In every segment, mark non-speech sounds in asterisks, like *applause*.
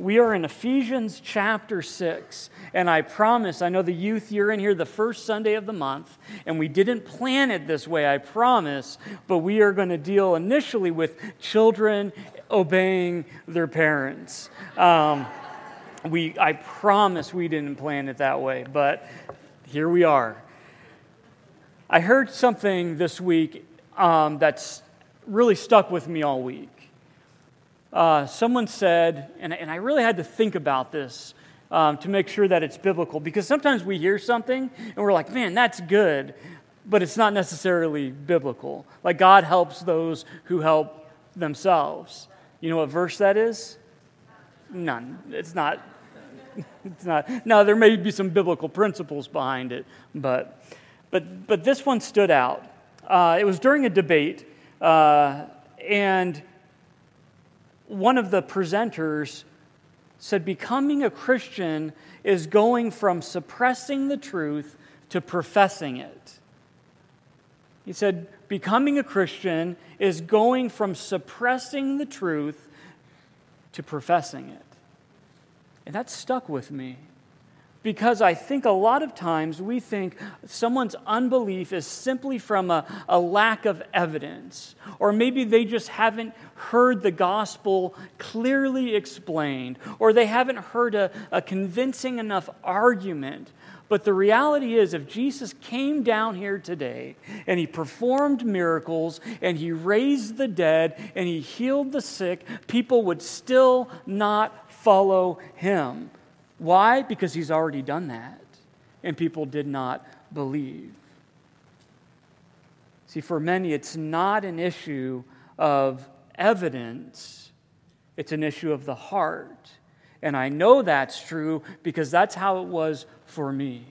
We are in Ephesians chapter 6. And I promise, I know the youth, you're in here the first Sunday of the month, and we didn't plan it this way, I promise, but we are going to deal initially with children obeying their parents. Um, we, I promise we didn't plan it that way, but here we are. I heard something this week um, that's really stuck with me all week. Uh, someone said, and, and I really had to think about this um, to make sure that it's biblical, because sometimes we hear something and we're like, man, that's good, but it's not necessarily biblical. Like God helps those who help themselves. You know what verse that is? None. It's not. *laughs* It's not. Now there may be some biblical principles behind it, but but but this one stood out. Uh, it was during a debate, uh, and one of the presenters said, Becoming a Christian is going from suppressing the truth to professing it. He said, Becoming a Christian is going from suppressing the truth to professing it. And that stuck with me because I think a lot of times we think someone's unbelief is simply from a, a, lack of evidence, or maybe they just haven't heard the gospel clearly explained, or they haven't heard a, a convincing enough argument. But the reality is, if Jesus came down here today and he performed miracles and he raised the dead and he healed the sick, people would still not follow him. Why? Because he's already done that, and people did not believe. See, for many, it's not an issue of evidence, it's an issue of the heart. And I know that's true because that's how it was for me.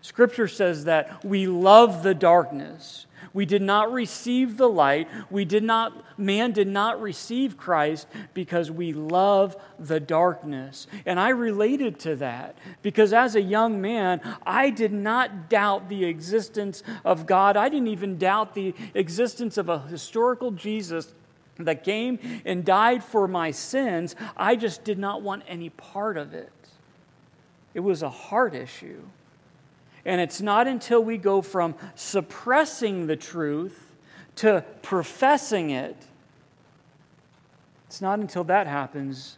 Scripture says that we love the darkness. We did not receive the light. We did not, man did not receive Christ because we love the darkness. And I related to that because as a young man, I did not doubt the existence of God. I didn't even doubt the existence of a historical Jesus that came and died for my sins. I just did not want any part of it. It was a heart issue. And it's not until we go from suppressing the truth to professing it, it's not until that happens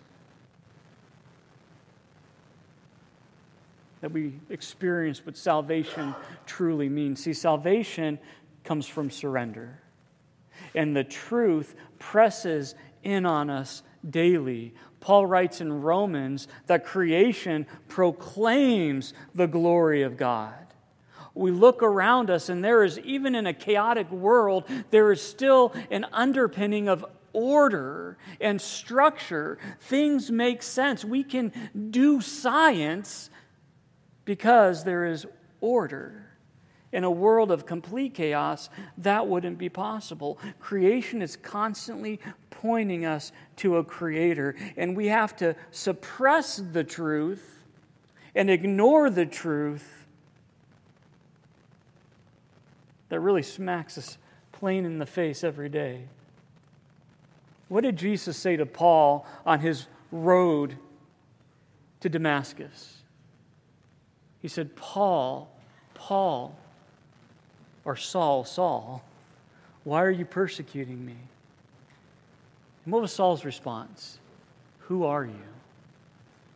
that we experience what salvation truly means. See, salvation comes from surrender, and the truth presses in on us daily. Paul writes in Romans that creation proclaims the glory of God. We look around us, and there is, even in a chaotic world, there is still an underpinning of order and structure. Things make sense. We can do science because there is order. In a world of complete chaos, that wouldn't be possible. Creation is constantly pointing us to a creator, and we have to suppress the truth and ignore the truth that really smacks us plain in the face every day. What did Jesus say to Paul on his road to Damascus? He said, Paul, Paul, or Saul, Saul, why are you persecuting me? And what was Saul's response? Who are you?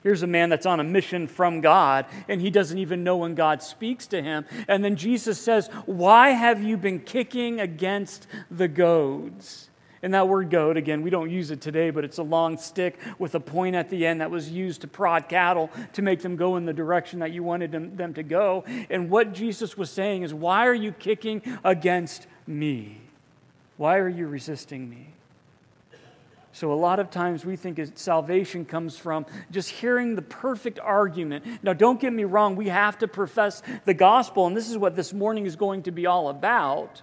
Here's a man that's on a mission from God, and he doesn't even know when God speaks to him. And then Jesus says, Why have you been kicking against the goads? And that word goad, again, we don't use it today, but it's a long stick with a point at the end that was used to prod cattle to make them go in the direction that you wanted them, them to go. And what Jesus was saying is, Why are you kicking against me? Why are you resisting me? So, a lot of times we think salvation comes from just hearing the perfect argument. Now, don't get me wrong, we have to profess the gospel, and this is what this morning is going to be all about.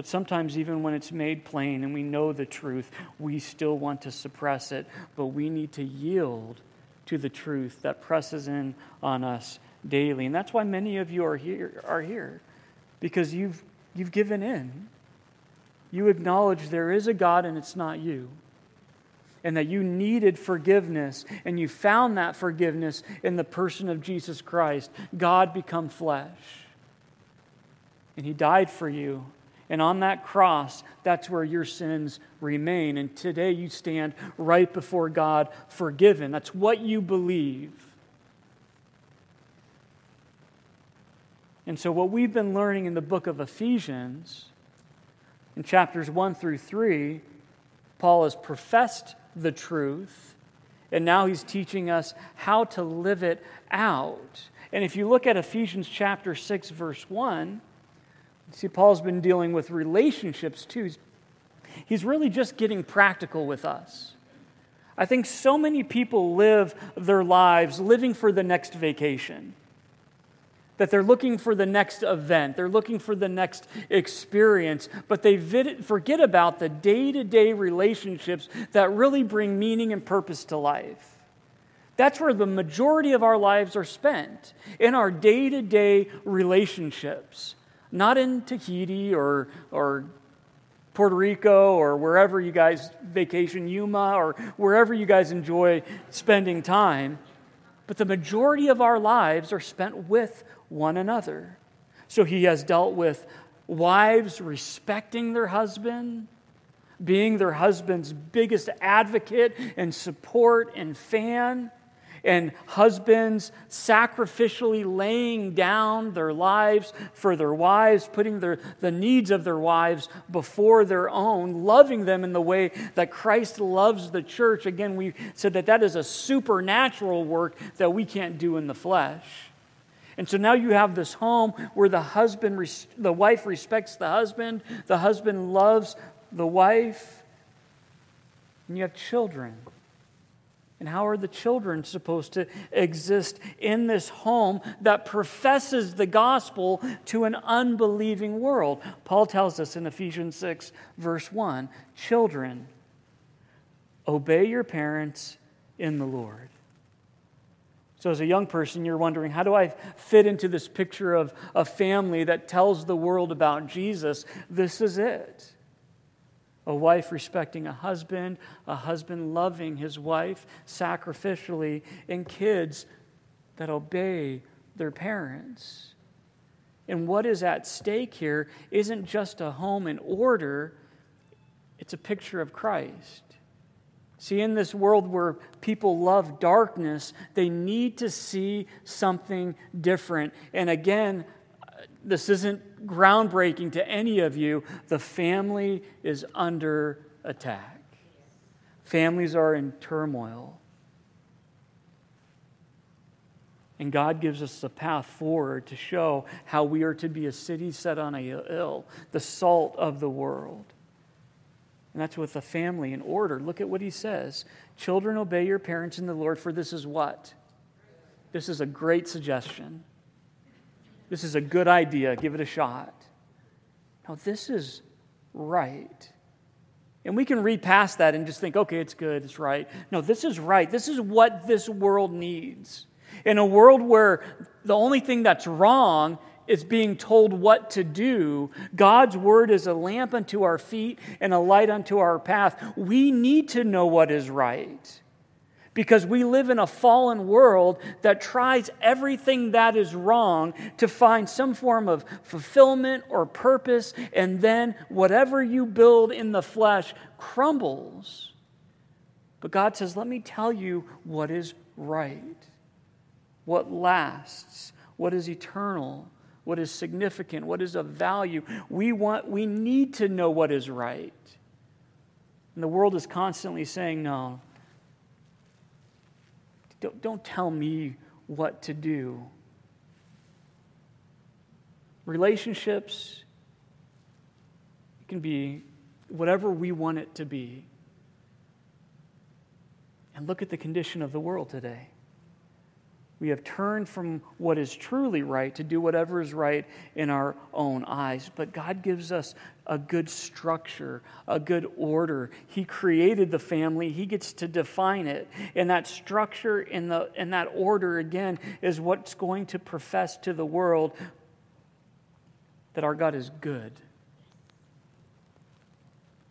But sometimes, even when it's made plain and we know the truth, we still want to suppress it. But we need to yield to the truth that presses in on us daily. And that's why many of you are here, are here because you've, you've given in you acknowledge there is a God and it's not you. and that you needed forgiveness, and you found that forgiveness in the person of Jesus Christ, God become flesh. And He died for you. And on that cross, that's where your sins remain. And today you stand right before God forgiven. That's what you believe. And so, what we've been learning in the book of Ephesians, in chapters 1 through 3, Paul has professed the truth, and now he's teaching us how to live it out. And if you look at Ephesians chapter 6, verse 1, see, Paul's been dealing with relationships too. He's, really just getting practical with us. I think so many people live their lives living for the next vacation that they're looking for the next event, they're looking for the next experience, but they forget about the day to day relationships that really bring meaning and purpose to life. That's where the majority of our lives are spent in our day to day relationships, not in Tahiti or, or Puerto Rico or wherever you guys vacation, Yuma, or wherever you guys enjoy spending time. But the majority of our lives are spent with one another. So he has dealt with wives respecting their husband, being their husband's biggest advocate and support and fan, and husbands sacrificially laying down their lives for their wives, putting their, the needs of their wives before their own, loving them in the way that Christ loves the church. Again, we said that that is a supernatural work that we can't do in the flesh. And so now you have this home where the husband, the wife respects the husband, the husband loves the wife, and you have children. And how are the children supposed to exist in this home that professes the gospel to an unbelieving world? Paul tells us in Ephesians 6, verse 1 Children, obey your parents in the Lord so, as a young person, you're wondering, how do I fit into this picture of a family that tells the world about Jesus? This is it. A wife respecting a husband, a husband loving his wife sacrificially, and kids that obey their parents. And what is at stake here isn't just a home in order, it's a picture of Christ. See, in this world where people love darkness, they need to see something different. And again, uh, this isn't groundbreaking to any of you. The family is under attack, families are in turmoil. And God gives us a path forward to show how we are to be a city set on a hill, the salt of the world. And that's with the family in order. Look at what he says Children, obey your parents in the Lord, for this is what? This is a great suggestion. This is a good idea. Give it a shot. Now, this is right. And we can read past that and just think, okay, it's good, it's right. No, this is right. This is what this world needs. In a world where the only thing that's wrong is being told what to do. God's word is a lamp unto our feet and a light unto our path. We need to know what is right because we live in a fallen world that tries everything that is wrong to find some form of fulfillment or purpose, and then whatever you build in the flesh crumbles. But God says, Let me tell you what is right, what lasts, what is eternal what is significant, what is of value. We, want, we need to know what is right. And the world is constantly saying, no, don't, don't tell me what to do. Relationships can be whatever we want it to be. And look at the condition of the world today. We have turned from what is truly right to do whatever is right in our own eyes. But God gives us a good structure, a good order. He created the family, He gets to define it. And that structure and, the, and that order, again, is what's going to profess to the world that our God is good.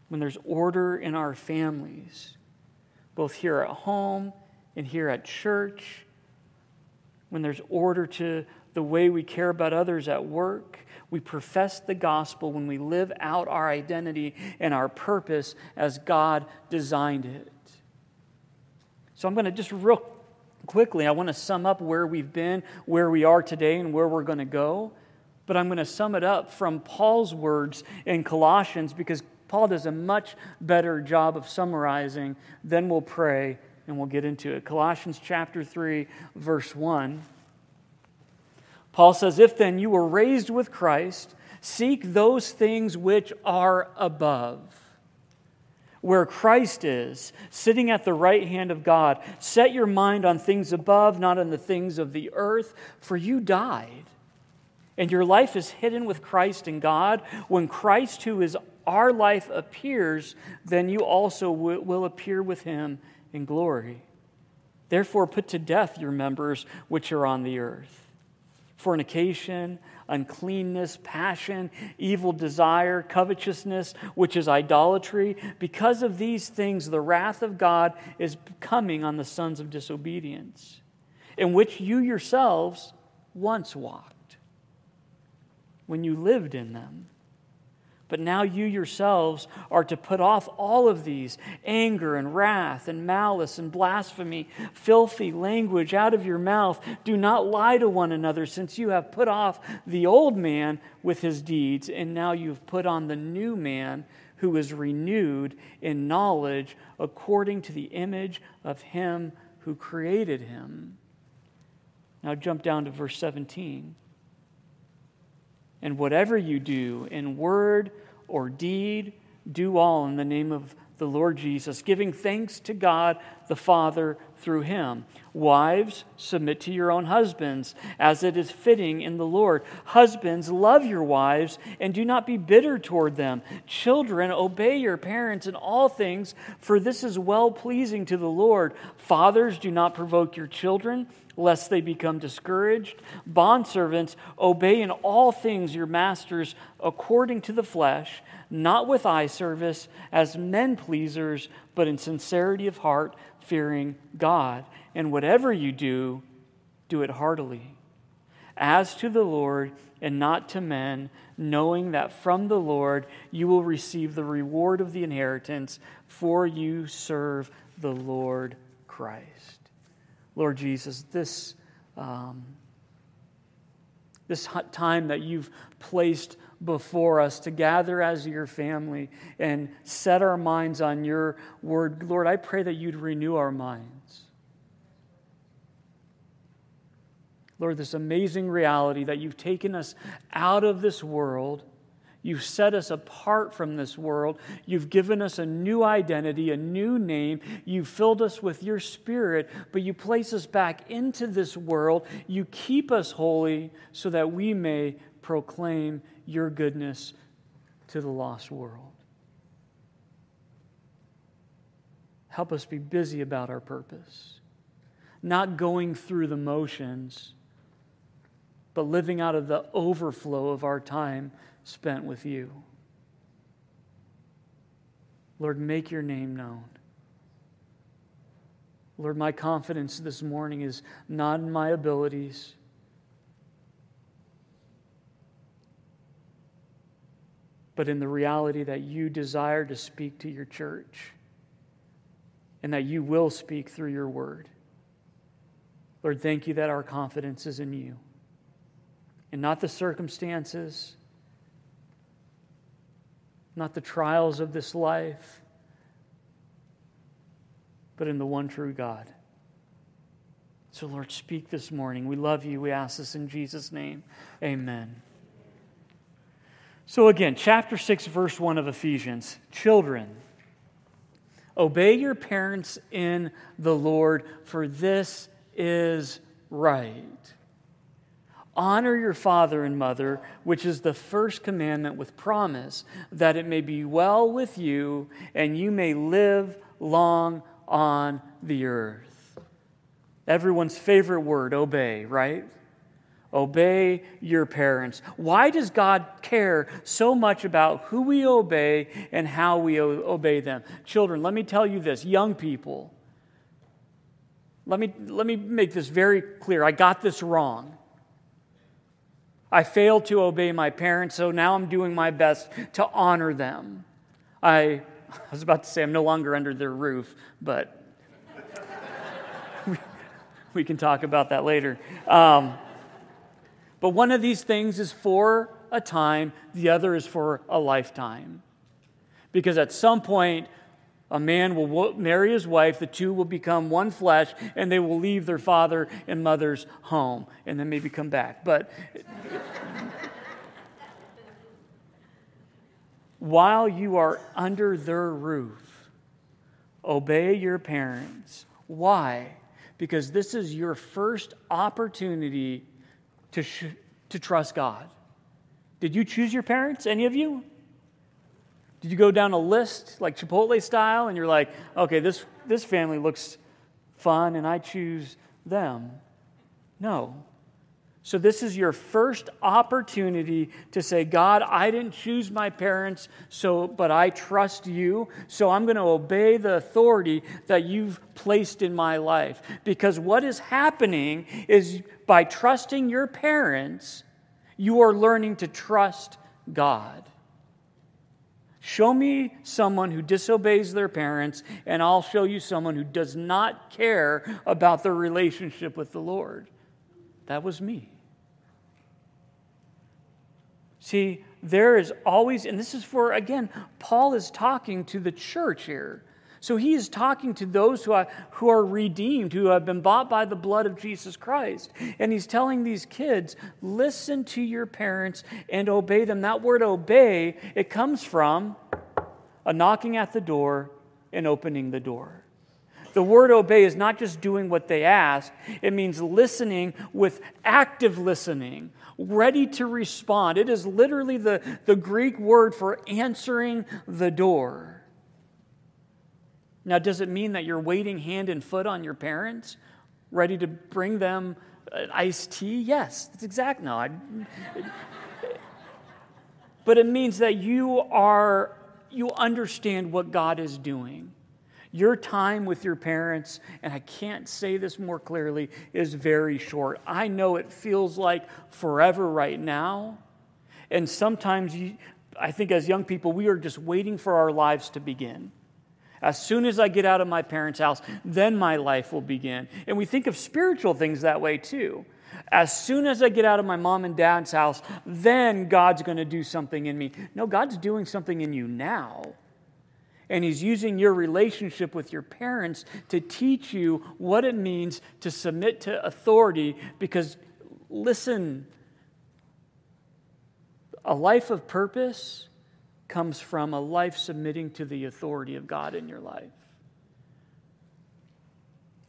When there's order in our families, both here at home and here at church, when there's order to the way we care about others at work. We profess the gospel when we live out our identity and our purpose as God designed it. So I'm going to just real quickly, I want to sum up where we've been, where we are today, and where we're going to go. But I'm going to sum it up from Paul's words in Colossians because Paul does a much better job of summarizing. Then we'll pray and we'll get into it. Colossians chapter 3, verse 1. Paul says, If then you were raised with Christ, seek those things which are above, where Christ is, sitting at the right hand of God. Set your mind on things above, not on the things of the earth, for you died. And your life is hidden with Christ in God. When Christ, who is our life, appears, then you also will appear with him in glory. Therefore, put to death your members which are on the earth fornication, uncleanness, passion, evil desire, covetousness, which is idolatry. Because of these things, the wrath of God is coming on the sons of disobedience, in which you yourselves once walked when you lived in them. But now you yourselves are to put off all of these anger and wrath and malice and blasphemy, filthy language out of your mouth. Do not lie to one another, since you have put off the old man with his deeds, and now you've put on the new man who is renewed in knowledge according to the image of him who created him. Now jump down to verse 17. And whatever you do in word or deed, do all in the name of the Lord Jesus, giving thanks to God the Father through him. Wives, submit to your own husbands, as it is fitting in the Lord. Husbands, love your wives and do not be bitter toward them. Children, obey your parents in all things, for this is well pleasing to the Lord. Fathers, do not provoke your children lest they become discouraged. Bondservants, obey in all things your masters according to the flesh, not with eye service as men pleasers, but in sincerity of heart, fearing God. And whatever you do, do it heartily, as to the Lord and not to men, knowing that from the Lord you will receive the reward of the inheritance, for you serve the Lord Christ. Lord Jesus, this, um, this time that you've placed before us to gather as your family and set our minds on your word, Lord, I pray that you'd renew our minds. Lord, this amazing reality that you've taken us out of this world You've set us apart from this world. You've given us a new identity, a new name. You've filled us with your spirit, but you place us back into this world. You keep us holy so that we may proclaim your goodness to the lost world. Help us be busy about our purpose, not going through the motions, but living out of the overflow of our time spent with you. Lord, make your name known. Lord, my confidence this morning is not in my abilities. But in the reality that you desire to speak to your church and that you will speak through your word. Lord, thank you that our confidence is in you and not the circumstances not the trials of this life, but in the one true God. So, Lord, speak this morning. We love you. We ask this in Jesus' name. Amen. So, again, chapter 6, verse 1 of Ephesians Children, obey your parents in the Lord, for this is right. Honor your father and mother, which is the first commandment with promise, that it may be well with you and you may live long on the earth. Everyone's favorite word, obey, right? Obey your parents. Why does God care so much about who we obey and how we obey them? Children, let me tell you this young people, let me, let me make this very clear. I got this wrong. I failed to obey my parents, so now I'm doing my best to honor them. I, *laughs* I was about to say I'm no longer under their roof, but *laughs* we, we can talk about that later. Um, but one of these things is for a time, the other is for a lifetime. Because at some point, a man will marry his wife, the two will become one flesh, and they will leave their father and mother's home and then maybe come back. But while you are under their roof, obey your parents. Why? Because this is your first opportunity to, sh- to trust God. Did you choose your parents, any of you? Did you go down a list like Chipotle style and you're like, okay, this, this family looks fun and I choose them? No. So, this is your first opportunity to say, God, I didn't choose my parents, so, but I trust you, so I'm going to obey the authority that you've placed in my life. Because what is happening is by trusting your parents, you are learning to trust God. Show me someone who disobeys their parents, and I'll show you someone who does not care about their relationship with the Lord. That was me. See, there is always, and this is for, again, Paul is talking to the church here. So he is talking to those who are, who are redeemed, who have been bought by the blood of Jesus Christ. And he's telling these kids, listen to your parents and obey them. That word obey, it comes from a knocking at the door and opening the door. The word obey is not just doing what they ask, it means listening with active listening, ready to respond. It is literally the, the Greek word for answering the door. Now, does it mean that you're waiting hand and foot on your parents, ready to bring them an iced tea? Yes, that's exact. No, I, *laughs* but it means that you are you understand what God is doing. Your time with your parents, and I can't say this more clearly, is very short. I know it feels like forever right now. And sometimes you, I think as young people, we are just waiting for our lives to begin. As soon as I get out of my parents' house, then my life will begin. And we think of spiritual things that way too. As soon as I get out of my mom and dad's house, then God's going to do something in me. No, God's doing something in you now. And He's using your relationship with your parents to teach you what it means to submit to authority. Because, listen, a life of purpose comes from a life submitting to the authority of God in your life.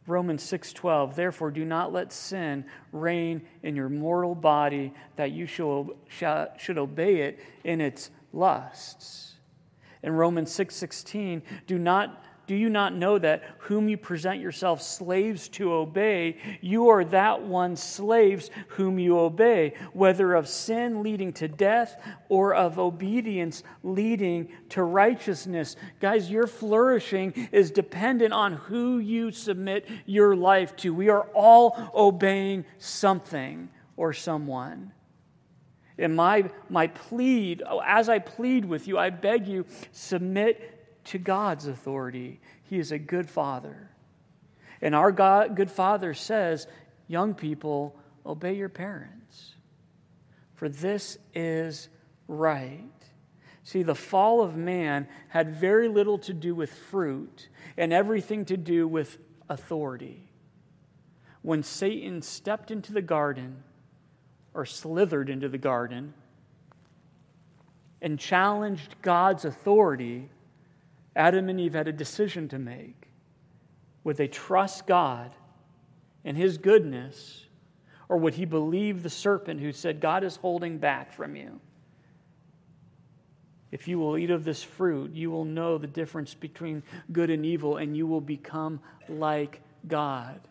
Romans 6:12 Therefore do not let sin reign in your mortal body that you should obey it in its lusts. In Romans 6:16 do not do you not know that whom you present yourselves slaves to obey, you are that one slaves whom you obey, whether of sin leading to death or of obedience leading to righteousness? Guys, your flourishing is dependent on who you submit your life to. We are all obeying something or someone. And my, my plead, as I plead with you, I beg you, submit to God's authority. He is a good father. And our God, good father says, Young people, obey your parents, for this is right. See, the fall of man had very little to do with fruit and everything to do with authority. When Satan stepped into the garden, or slithered into the garden, and challenged God's authority, Adam and Eve had a decision to make. Would they trust God and His goodness, or would he believe the serpent who said, God is holding back from you? If you will eat of this fruit, you will know the difference between good and evil, and you will become like God.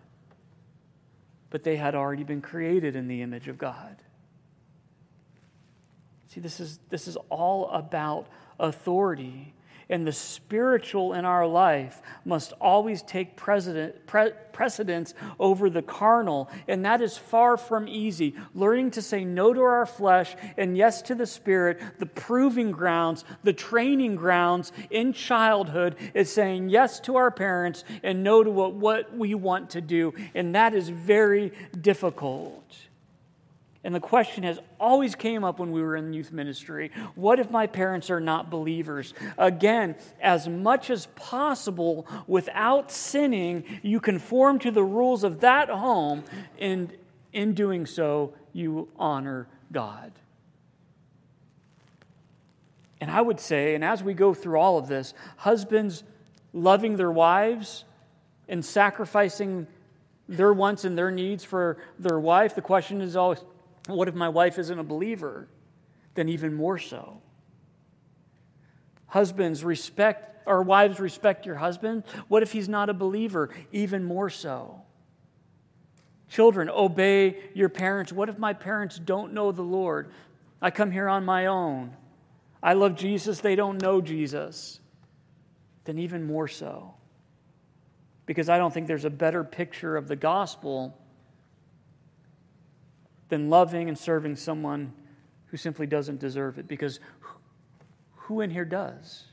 But they had already been created in the image of God. See, this is, this is all about authority. And the spiritual in our life must always take precedent, pre- precedence over the carnal. And that is far from easy. Learning to say no to our flesh and yes to the spirit, the proving grounds, the training grounds in childhood is saying yes to our parents and no to what, what we want to do. And that is very difficult. And the question has always came up when we were in youth ministry. What if my parents are not believers? Again, as much as possible without sinning, you conform to the rules of that home and in doing so, you honor God. And I would say, and as we go through all of this, husbands loving their wives and sacrificing their wants and their needs for their wife, the question is always what if my wife isn't a believer? Then even more so. Husbands, respect, or wives, respect your husband. What if he's not a believer? Even more so. Children, obey your parents. What if my parents don't know the Lord? I come here on my own. I love Jesus, they don't know Jesus. Then even more so. Because I don't think there's a better picture of the gospel than loving and serving someone who simply doesn't deserve it. Because who in here does?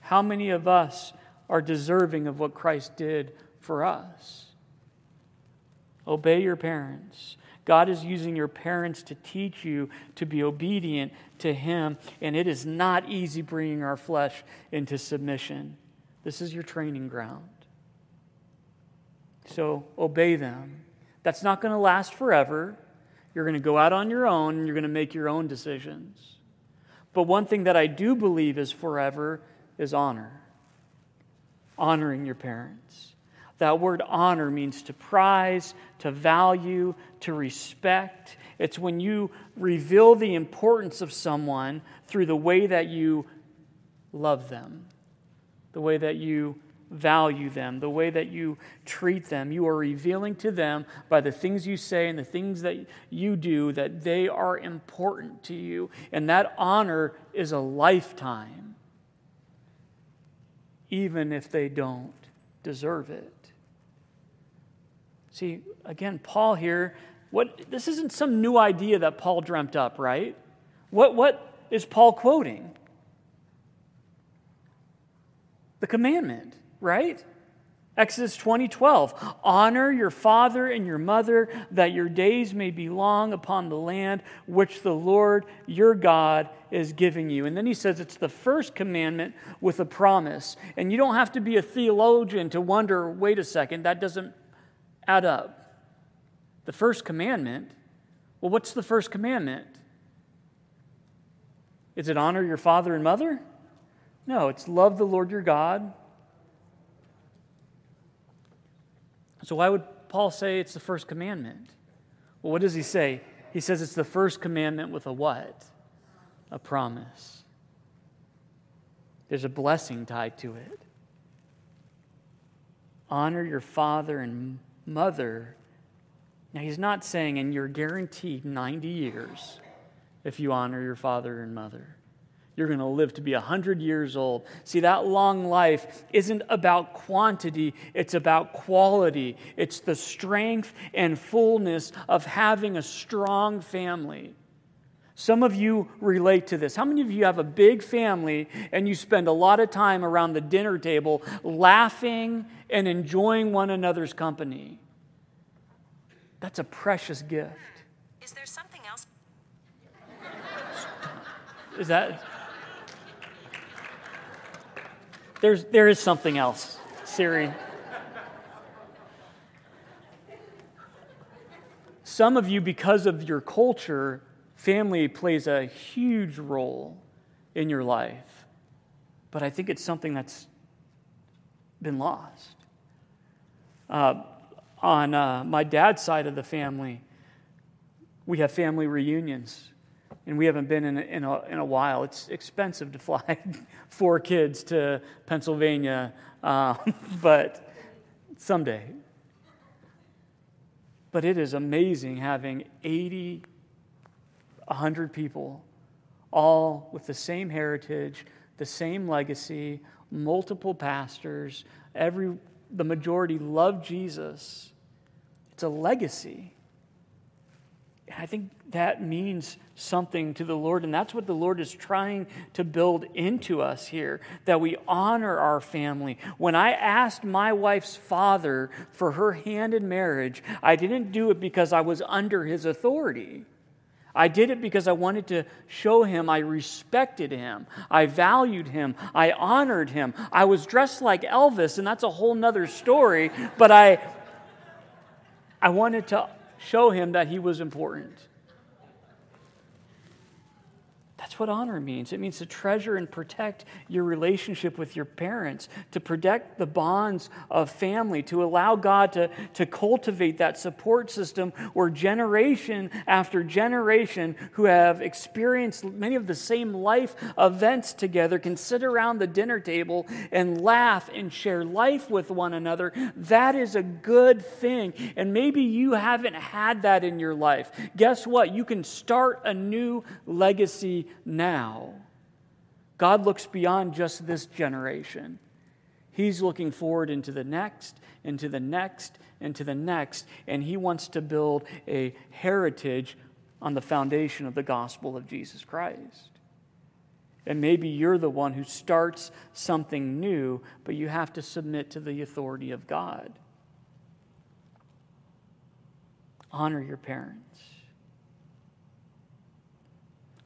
How many of us are deserving of what Christ did for us? Obey your parents. God is using your parents to teach you to be obedient to Him, and it is not easy bringing our flesh into submission. This is your training ground. So obey them. That's not going to last forever. You're going to go out on your own and you're going to make your own decisions. But one thing that I do believe is forever is honor. Honoring your parents. That word honor means to prize, to value, to respect. It's when you reveal the importance of someone through the way that you love them, the way that you value them, the way that you treat them. You are revealing to them by the things you say and the things that you do that they are important to you. And that honor is a lifetime, even if they don't deserve it. See, again, Paul here, what, this isn't some new idea that Paul dreamt up, right? What, what is Paul quoting? The commandment right? Exodus 20, 12. Honor your father and your mother, that your days may be long upon the land which the Lord your God is giving you. And then he says it's the first commandment with a promise. And you don't have to be a theologian to wonder wait a second, that doesn't add up. The first commandment, well, what's the first commandment? Is it honor your father and mother? No, it's love the Lord your God So, why would Paul say it's the first commandment? Well, what does he say? He says it's the first commandment with a what? A promise. There's a blessing tied to it. Honor your father and mother. Now, he's not saying, and you're guaranteed 90 years if you honor your father and mother. You're going to live to be 100 years old. See, that long life isn't about quantity, it's about quality. It's the strength and fullness of having a strong family. Some of you relate to this. How many of you have a big family and you spend a lot of time around the dinner table laughing and enjoying one another's company? That's a precious gift. Is there something else? Is that There's, there is something else, Siri. Some of you, because of your culture, family plays a huge role in your life. But I think it's something that's been lost. Uh, on uh, my dad's side of the family, we have family reunions and we haven't been in a, in a, in a while. It's expensive to fly *laughs* four kids to Pennsylvania, uh, *laughs* but someday. But it is amazing having 80, 100 people, all with the same heritage, the same legacy, multiple pastors, every the majority love Jesus. It's a legacy. And I think that means something to the Lord. And that's what the Lord is trying to build into us here that we honor our family. When I asked my wife's father for her hand in marriage, I didn't do it because I was under his authority. I did it because I wanted to show him I respected him. I valued him. I honored him. I was dressed like Elvis, and that's a whole nother story, but I, I wanted to show him that he was important. That's what honor means. It means to treasure and protect your relationship with your parents, to protect the bonds of family, to allow God to, to cultivate that support system where generation after generation who have experienced many of the same life events together can sit around the dinner table and laugh and share life with one another. That is a good thing. And maybe you haven't had that in your life. Guess what? You can start a new legacy now. God looks beyond just this generation. He's looking forward into the next, into the next, into the next, and He wants to build a heritage on the foundation of the gospel of Jesus Christ. And maybe you're the one who starts something new, but you have to submit to the authority of God. Honor your parents.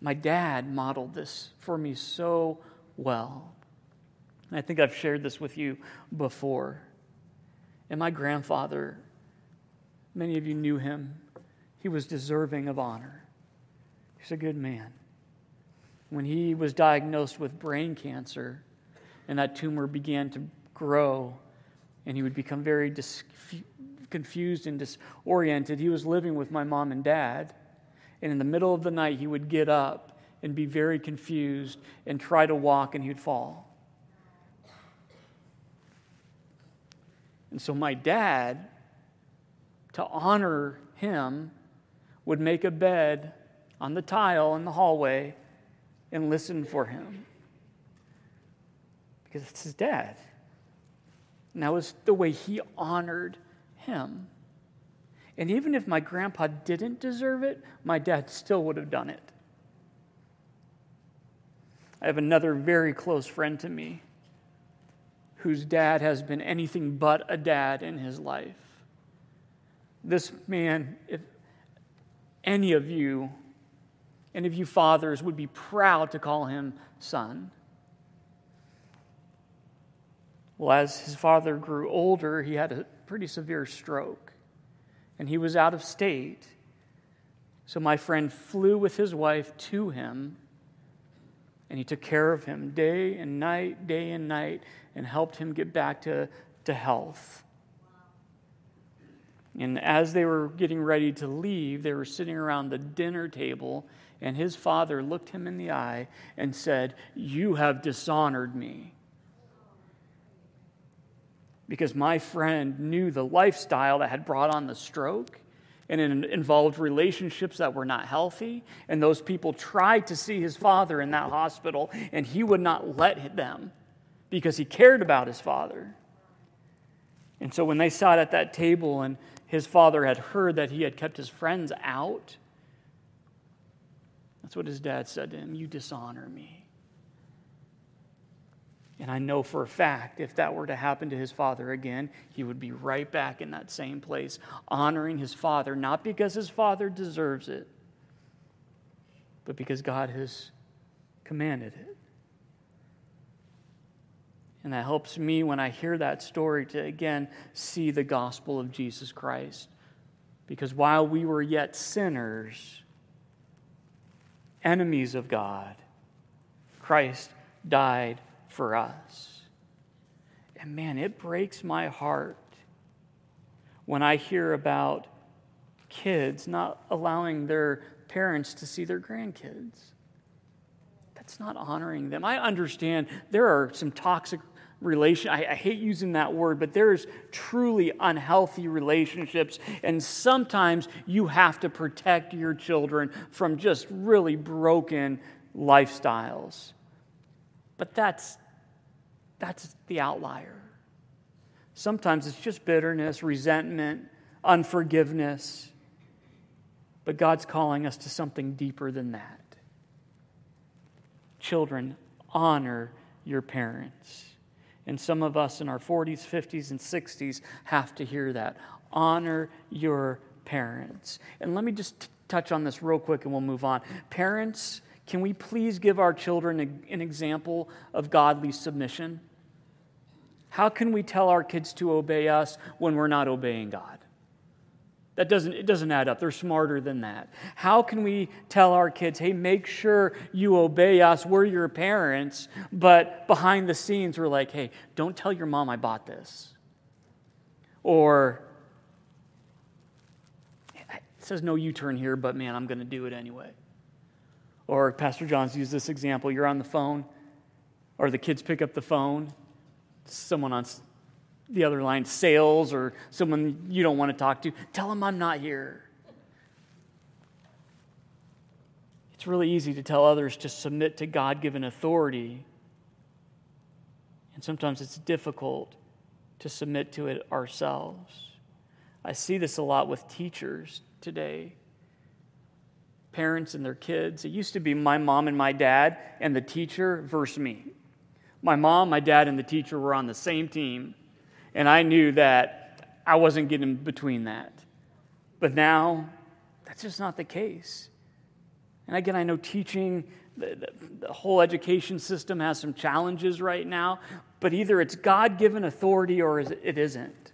My dad modeled this for me so well. I think I've shared this with you before. And my grandfather, many of you knew him, he was deserving of honor. He's a good man. When he was diagnosed with brain cancer and that tumor began to grow and he would become very dis- confused and disoriented, he was living with my mom and dad. And in the middle of the night, he would get up and be very confused and try to walk, and he'd fall. And so, my dad, to honor him, would make a bed on the tile in the hallway and listen for him. Because it's his dad. And that was the way he honored him. And even if my grandpa didn't deserve it, my dad still would have done it. I have another very close friend to me whose dad has been anything but a dad in his life. This man, if any of you, any of you fathers would be proud to call him son. Well, as his father grew older, he had a pretty severe stroke and he was out of state. So my friend flew with his wife to him, and he took care of him day and night, day and night, and helped him get back to, to health. And as they were getting ready to leave, they were sitting around the dinner table, and his father looked him in the eye and said, You have dishonored me because my friend knew the lifestyle that had brought on the stroke and it involved relationships that were not healthy. And those people tried to see his father in that hospital, and he would not let them because he cared about his father. And so when they sat at that table and his father had heard that he had kept his friends out, that's what his dad said to him You dishonor me. And I know for a fact if that were to happen to his father again, he would be right back in that same place, honoring his father, not because his father deserves it, but because God has commanded it. And that helps me when I hear that story to again see the gospel of Jesus Christ. Because while we were yet sinners, enemies of God, Christ died for us. And man, it breaks my heart when I hear about kids not allowing their parents to see their grandkids. That's not honoring them. I understand there are some toxic relation I, I, hate using that word but there's truly unhealthy relationships and sometimes you have to protect your children from just really broken lifestyles But that's, that's the outlier. Sometimes it's just bitterness, resentment, unforgiveness. But God's calling us to something deeper than that. Children, honor your parents. And some of us in our 40s, 50s, and 60s have to hear that. Honor your parents. And let me just t- touch on this real quick and we'll move on. Parents, can we please give our children a, an example of godly submission? How can we tell our kids to obey us when we're not obeying God? That doesn't, it doesn't add up. They're smarter than that. How can we tell our kids, hey, make sure you obey us? We're your parents. But behind the scenes, we're like, hey, don't tell your mom I bought this. Or, it says no U turn here, but man, I'm going to do it anyway. Or Pastor John's used this example you're on the phone, or the kids pick up the phone, someone on the other line, sales, or someone you don't want to talk to, tell them I'm not here. It's really easy to tell others to submit to God given authority. And sometimes it's difficult to submit to it ourselves. I see this a lot with teachers today parents and their kids. It used to be my mom and my dad and the teacher versus me. My mom, my dad, and the teacher were on the same team, and I knew that I wasn't getting between that. But now, that's just not the case. And again, I know teaching, the, the, the whole education system has some challenges right now, but either it's God given authority or it isn't.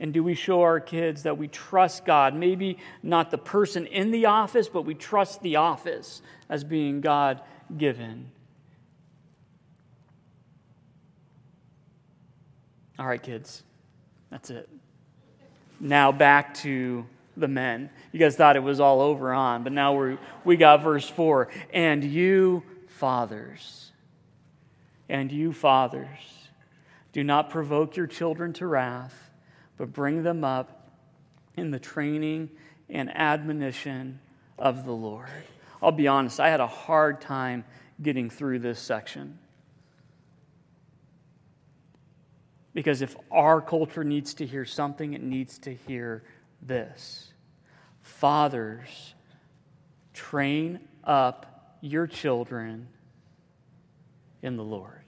And do we show our kids that we trust God? Maybe not the person in the office, but we trust the office as being God given. All right, kids, that's it. Now back to the men. You guys thought it was all over on, but now we we got verse 4. And you, fathers, and you, fathers, do not provoke your children to wrath but bring them up in the training and admonition of the Lord. I'll be honest, I had a hard time getting through this section. Because if our culture needs to hear something, it needs to hear this. Fathers, train up your children in the Lord.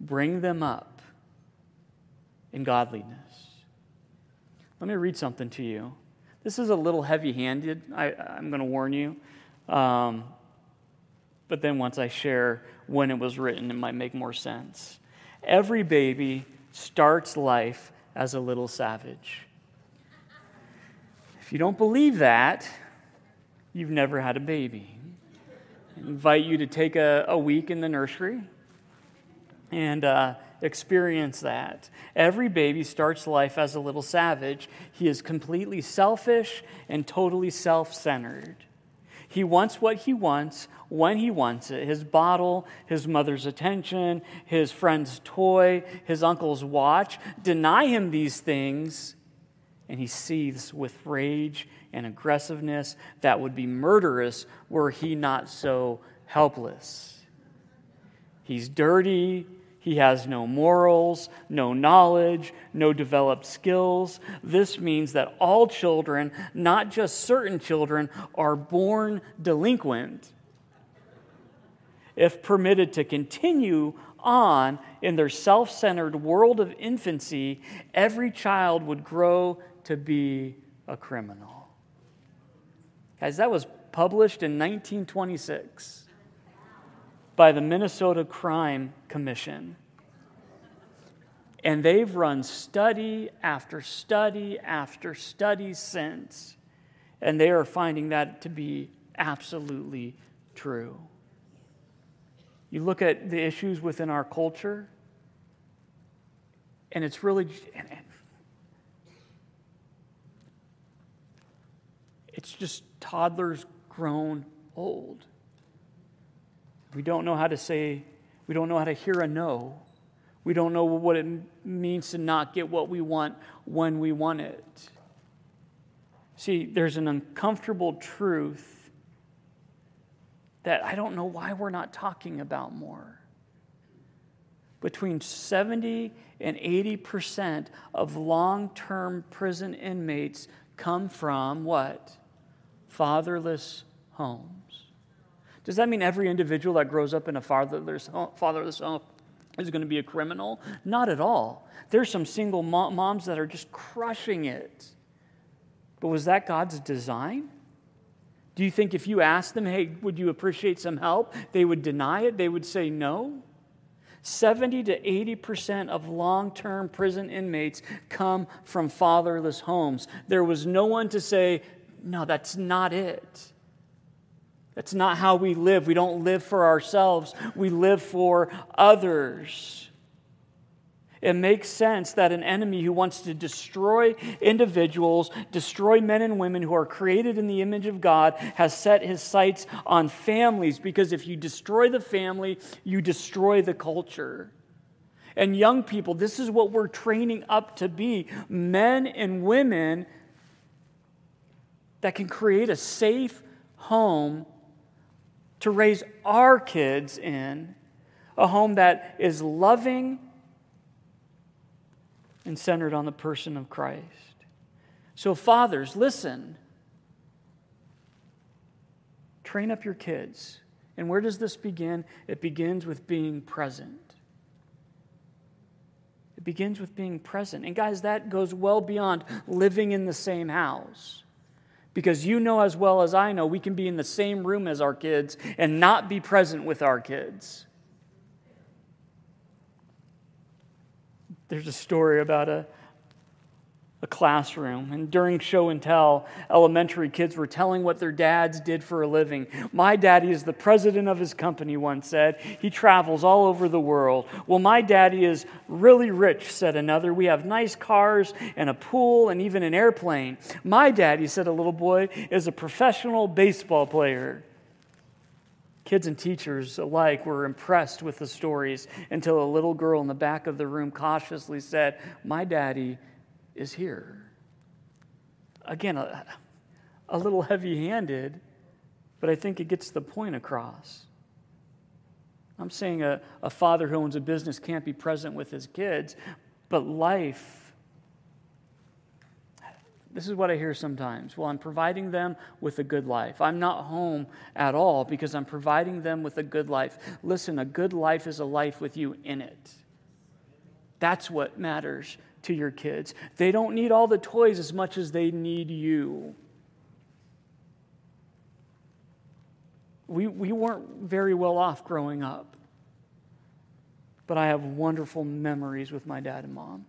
Bring them up in godliness. Let me read something to you. This is a little heavy handed, I'm going to warn you. Um, but then once I share when it was written, it might make more sense. Every baby starts life as a little savage. If you don't believe that, you've never had a baby. I invite you to take a, a week in the nursery and uh, experience that. Every baby starts life as a little savage. He is completely selfish and totally self centered. He wants what he wants when he wants it his bottle, his mother's attention, his friend's toy, his uncle's watch. Deny him these things, and he seethes with rage and aggressiveness that would be murderous were he not so helpless. He's dirty, he has no morals, no knowledge, no developed skills. This means that all children, not just certain children, are born delinquent. If permitted to continue on in their self centered world of infancy, every child would grow to be a criminal. Guys, that was published in 1926 by the Minnesota Crime Commission. And they've run study after study after study since, and they are finding that to be absolutely true. You look at the issues within our culture, and it's really it's just toddlers grown old we don't know how to say, we don't know how to hear a no. We don't know what it means to not get what we want when we want it. See, there's an uncomfortable truth that I don't know why we're not talking about more. Between 70 and 80% of long term prison inmates come from what? Fatherless homes. Does that mean every individual that grows up in a fatherless home, fatherless home is going to be a criminal? Not at all. There's some single moms that are just crushing it. But was that God's design? Do you think if you asked them, hey, would you appreciate some help, they would deny it? They would say no? 70 to 80% of long term prison inmates come from fatherless homes. There was no one to say, no, that's not it. That's not how we live. We don't live for ourselves, we live for others. It makes sense that an enemy who wants to destroy individuals, destroy men and women who are created in the image of God, has set his sights on families because if you destroy the family, you destroy the culture. And young people, this is what we're training up to be men and women that can create a safe home to raise our kids in, a home that is loving and centered on the person of Christ. So, fathers, listen. Train up your kids. And where does this begin? It begins with being present. It begins with being present. And, guys, that goes well beyond living in the same house. Because you know as well as I know, we can be in the same room as our kids and not be present with our kids. There's a story about a, a classroom, and during show and tell, elementary kids were telling what their dads did for a living. My daddy is the president of his company, one said. He travels all over the world. Well, my daddy is really rich, said another. We have nice cars and a pool and even an airplane. My daddy, said a little boy, is a professional baseball player. Kids and teachers alike were impressed with the stories until a little girl in the back of the room cautiously said, My daddy is here. Again, a, a little heavy handed, but I think it gets the point across. I'm saying a, a father who owns a business can't be present with his kids, but life this is what I hear sometimes. Well, I'm providing them with a good life. I'm not home at all because I'm providing them with a good life. Listen, a good life is a life with you in it. That's what matters to your kids. They don't need all the toys as much as they need you. We, we weren't very well off growing up, but I have wonderful memories with my dad and mom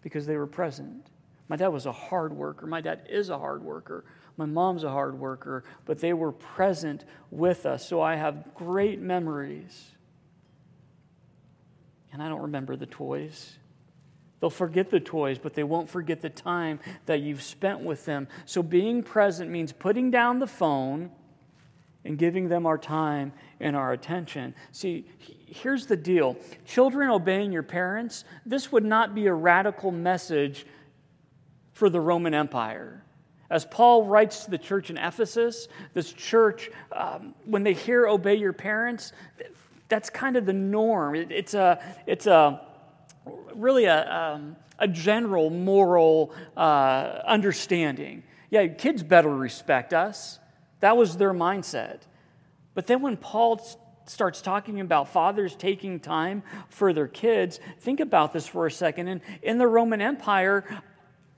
because they were present. My dad was a hard worker. My dad is a hard worker. My mom's a hard worker, but they were present with us. So I have great memories. And I don't remember the toys. They'll forget the toys, but they won't forget the time that you've spent with them. So being present means putting down the phone and giving them our time and our attention. See, here's the deal children obeying your parents, this would not be a radical message for the Roman Empire. As Paul writes to the church in Ephesus, this church, um, when they hear obey your parents, that's kind of the norm. It, it's a, it's a really a, um, a general moral uh, understanding. Yeah, kids better respect us. That was their mindset. But then when Paul starts talking about fathers taking time for their kids, think about this for a second. And in the Roman Empire,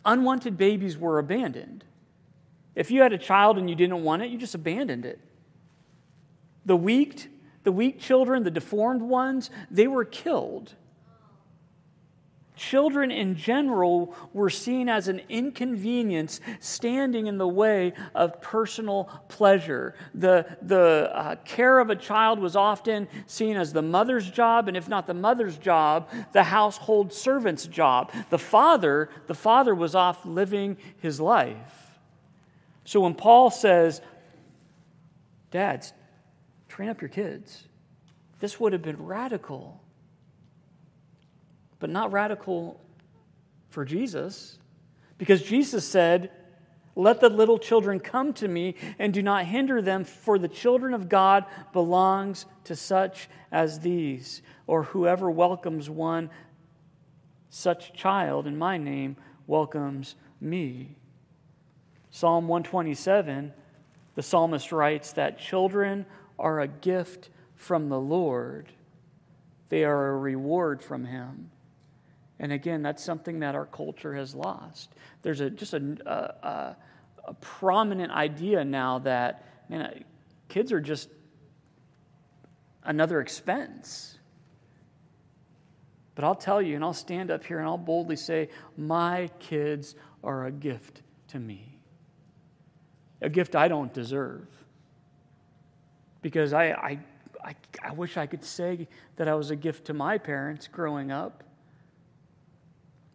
unwanted babies were abandoned. If you had a child and you didn't want it, you just abandoned it. The weak, the weak children, the deformed ones, they were killed. Children in general were seen as an inconvenience standing in the way of personal pleasure. The, the uh, care of a child was often seen as the mother's job, and if not the mother's job, the household servant's job. The father, the father was off living his life. So when Paul says, Dads, train up your kids, this would have been radical but not radical for Jesus. Because Jesus said, Let the little children come to me and do not hinder them, for the children of God belongs to such as these, or whoever welcomes one such child in my name welcomes me. Psalm 127, the psalmist writes that children are a gift from the Lord, they are a reward from Him. And again, that's something that our culture has lost. There's a, just a, a, a prominent idea now that man, kids are just another expense. But I'll tell you, and I'll stand up here and I'll boldly say, my kids are a gift to me. A gift I don't deserve. Because I, I, I, I wish I could say that I was a gift to my parents growing up.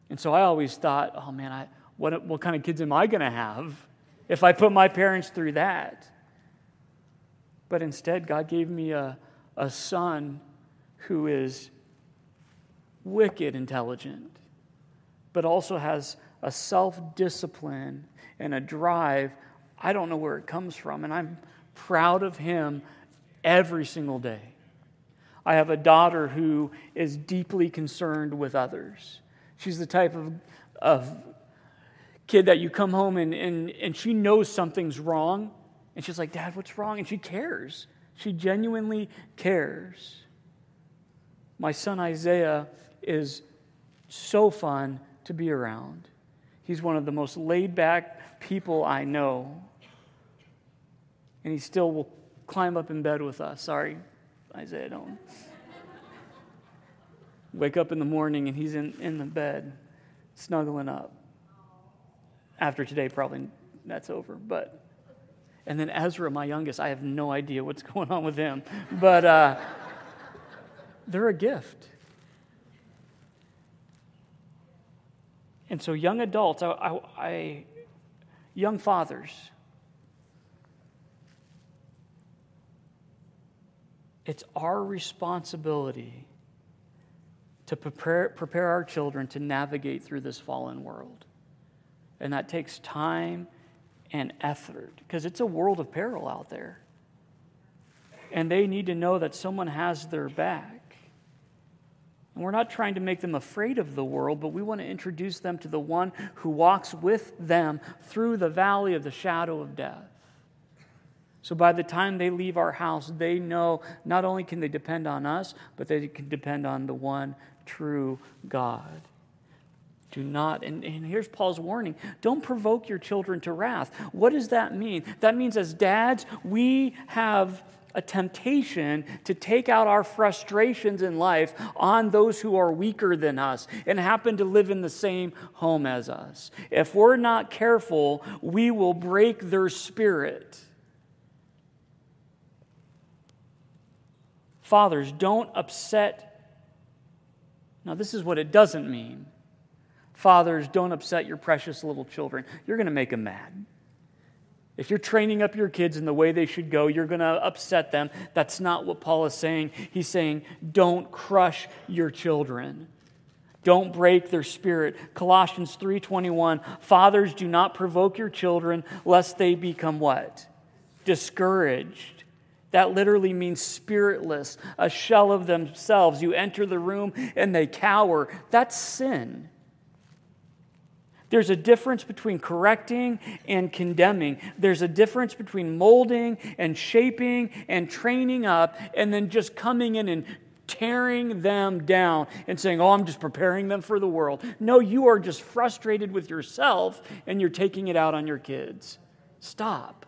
And so I always thought, oh man, I, what, what kind of kids am I going to have if I put my parents through that? But instead, God gave me a, a son who is wicked intelligent, but also has a self discipline and a drive. I don't know where it comes from, and I'm proud of him every single day. I have a daughter who is deeply concerned with others. She's the type of, of kid that you come home and, and, and she knows something's wrong. And she's like, Dad, what's wrong? And she cares. She genuinely cares. My son Isaiah is so fun to be around. He's one of the most laid back people I know. And he still will climb up in bed with us. Sorry, Isaiah, don't wake up in the morning and he's in, in the bed, snuggling up. After today, probably that's over. But and then Ezra, my youngest, I have no idea what's *laughs* going on with him. But uh, they're a gift. And so, young adults, I, I, I young fathers, it's our responsibility to prepare, prepare our children to navigate through this fallen world. And that takes time and effort because it's a world of peril out there. And they need to know that someone has their back. And we're not trying to make them afraid of the world, but we want to introduce them to the one who walks with them through the valley of the shadow of death. So by the time they leave our house, they know not only can they depend on us, but they can depend on the one true God. Do not, and, and, here's Paul's warning don't provoke your children to wrath. What does that mean? That means as dads, we have a temptation to take out our frustrations in life on those who are weaker than us and happen to live in the same home as us. If we're not careful, we will break their spirit. Fathers, don't upset now, this is what it doesn't mean. Fathers, don't upset your precious little children. You're going to make them mad. If you're training up your kids in the way they should go, you're going to upset them. That's not what Paul is saying. He's saying, don't crush your children. Don't break their spirit. Colossians 3:21, fathers do not provoke your children lest they become what? Discouraged. That literally means spiritless, a shell of themselves. You enter the room and they cower. That's sin. There's a difference between correcting and condemning. There's a difference between molding and shaping and training up and then just coming in and tearing them down and saying, Oh, I'm just preparing them for the world. No, you are just frustrated with yourself and you're taking it out on your kids. Stop.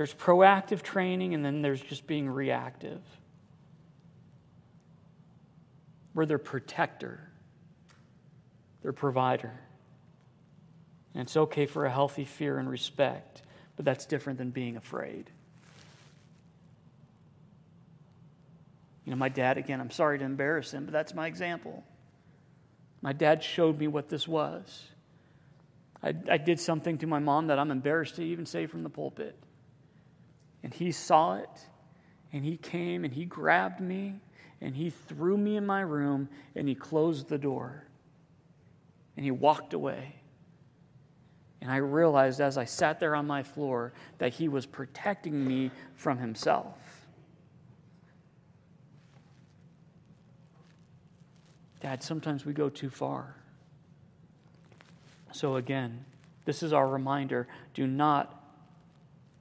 There's proactive training, and then there's just being reactive. We're their protector, their provider. And it's okay for a healthy fear and respect, but that's different than being afraid. You know, my dad, again, I'm sorry to embarrass him, but that's my example. My dad showed me what this was. I, I did something to my mom that I'm embarrassed to even say from the pulpit. And he saw it, and he came and he grabbed me, and he threw me in my room, and he closed the door. And he walked away. And I realized as I sat there on my floor that he was protecting me from himself. Dad, sometimes we go too far. So, again, this is our reminder do not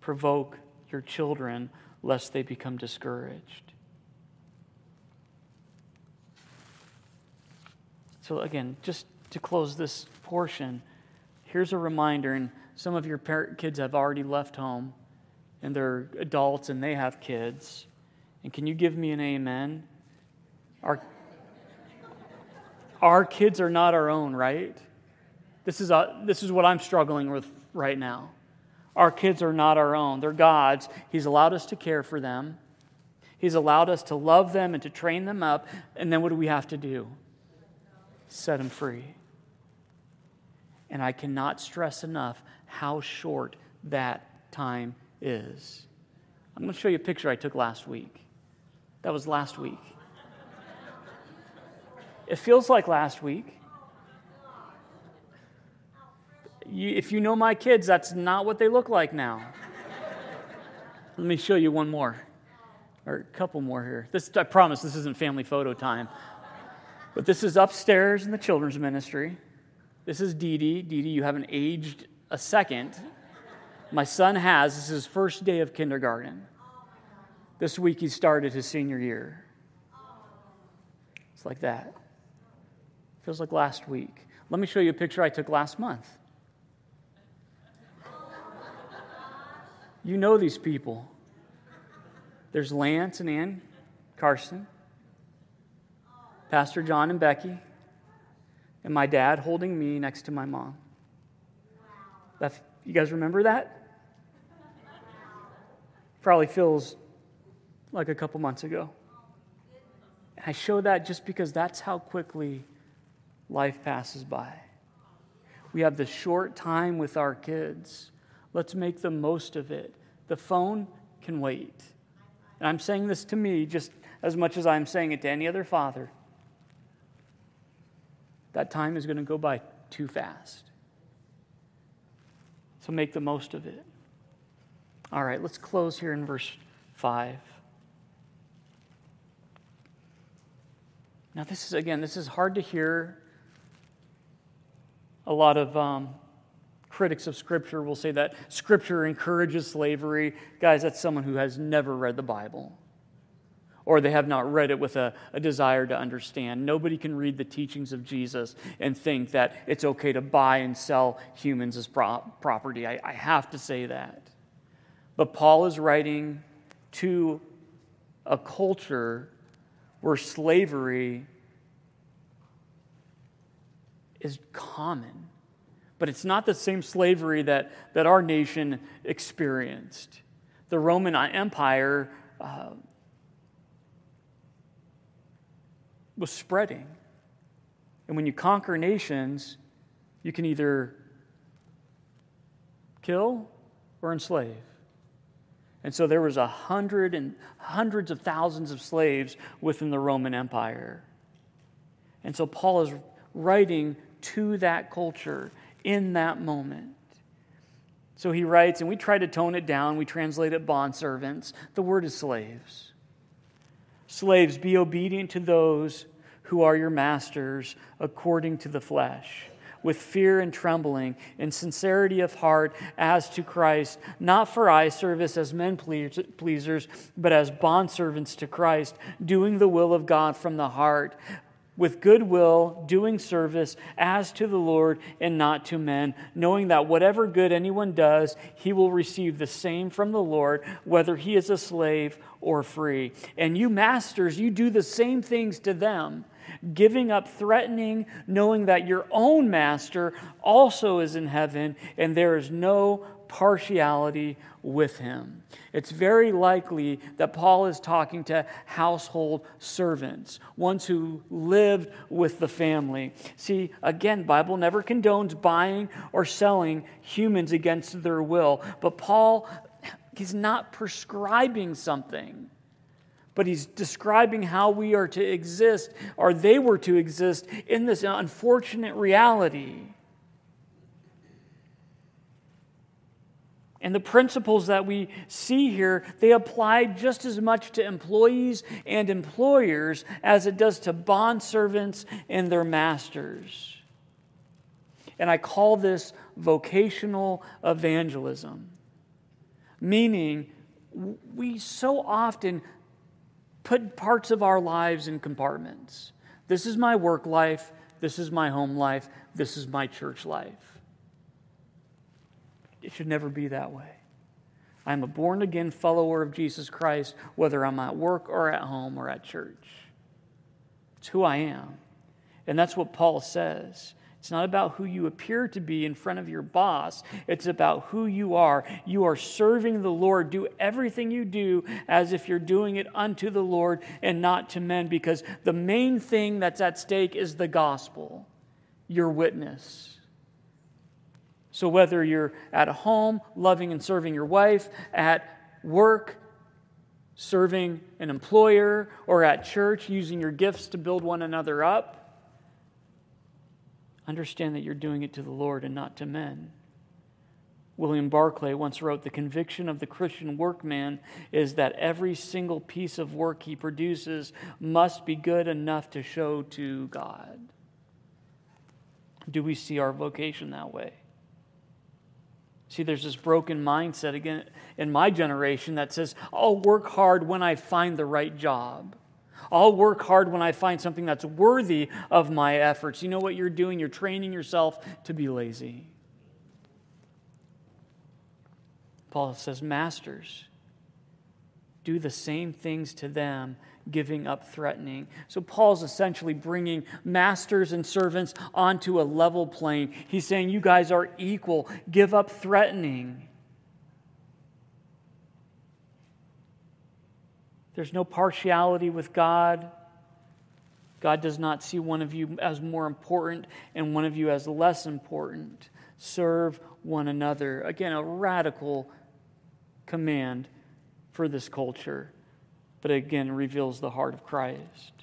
provoke your children lest they become discouraged. So, again, just to close this portion, here's a reminder, and some of your kids have already left home and they're adults and they have kids. And can you give me an amen? Our, our kids are not our own, right? This is, a, this is what I'm struggling with right now. Our kids are not our own, they're God's. He's allowed us to care for them, He's allowed us to love them and to train them up. And then what do we have to do? Set them free. And I cannot stress enough how short that time is. I'm going to show you a picture I took last week. That was last week. It feels like last week. You, if you know my kids, that's not what they look like now. Let me show you one more, or a couple more here. This, I promise this isn't family photo time. But this is upstairs in the children's ministry. This is Dee Dee. Dee Dee, you haven't aged a second. My son has. This is his first day of kindergarten. This week he started his senior year. It's like that. Feels like last week. Let me show you a picture I took last month. You know these people. There's Lance and Ann Carson, Pastor John and Becky, and my dad holding me next to my mom. You guys remember that? Probably feels like a couple months ago. I show that just because that's how quickly life passes by. We have the short time with our kids. Let's make the most of it. The phone can wait. And I'm saying this to me just as much as I'm saying it to any other father that time is going to go by too fast. So make the most of it. All right, let's close here in verse 5. Now, this is, again, this is hard to hear. A lot of um, critics of Scripture will say that Scripture encourages slavery. Guys, that's someone who has never read the Bible or they have not read it with a, a, desire to understand. Nobody can read the teachings of Jesus and think that it's okay to buy and sell humans as pro- property. I, I have to say that. But Paul is writing to a culture where slavery is common. But it's not the same slavery that, that our nation experienced. The Roman Empire uh, was spreading. And when you conquer nations, you can either kill or enslave. And so there was a hundred and hundreds of thousands of slaves within the Roman Empire. And so Paul is writing to that culture in that moment. So he writes, and we try to tone it down. We translate it bondservants. The word is slaves. Slaves, be obedient to those who are your masters according to the flesh, with fear and trembling, in sincerity of heart as to Christ, not for eye service as men pleasers, but as bondservants to Christ, doing the will of God from the heart with goodwill, doing service as to the Lord and not to men, knowing that whatever good anyone does, he will receive the same from the Lord, whether he is a slave or free. And you masters, you do the same things to them, giving up threatening, knowing that your own master also is in heaven, and there is no partiality with him. It's very likely that Paul is talking to household servants, ones who lived with the family. See, again, Bible never condones buying or selling humans against their will, but Paul he's not prescribing something but he's describing how we are to exist, or they were to exist, in this unfortunate reality. And the principles that we see here, they apply just as much to employees and employers as it does to bond servants and their masters. And I call this vocational evangelism, meaning we so often put parts of our lives in compartments. This is my work life, this is my home life, this is my church life. It should never be that way. I'm a born again follower of Jesus Christ, whether I'm at work or at home or at church. It's who I am. And that's what Paul says. It's not about who you appear to be in front of your boss. It's about who you are. You are serving the Lord. Do everything you do as if you're doing it unto the Lord and not to men, because the main thing that's at stake is the gospel, your witness. So, whether you're at home, loving and serving your wife, at work, serving an employer, or at church, using your gifts to build one another up, understand that you're doing it to the Lord and not to men. William Barclay once wrote The conviction of the Christian workman is that every single piece of work he produces must be good enough to show to God. Do we see our vocation that way? See, there's this broken mindset again in my generation that says, I'll work hard when I find the right job. I'll work hard when I find something that's worthy of my efforts. You know what you're doing? You're training yourself to be lazy. Paul says, Masters, do the same things to them giving up threatening. So Paul's essentially bringing masters and servants onto a level plane. He's saying, You guys are equal, give up threatening. There's no partiality with God. God does not see one of you as more important and one of you as less important. Serve one another. Again, a radical command for this culture but again reveals the heart of Christ.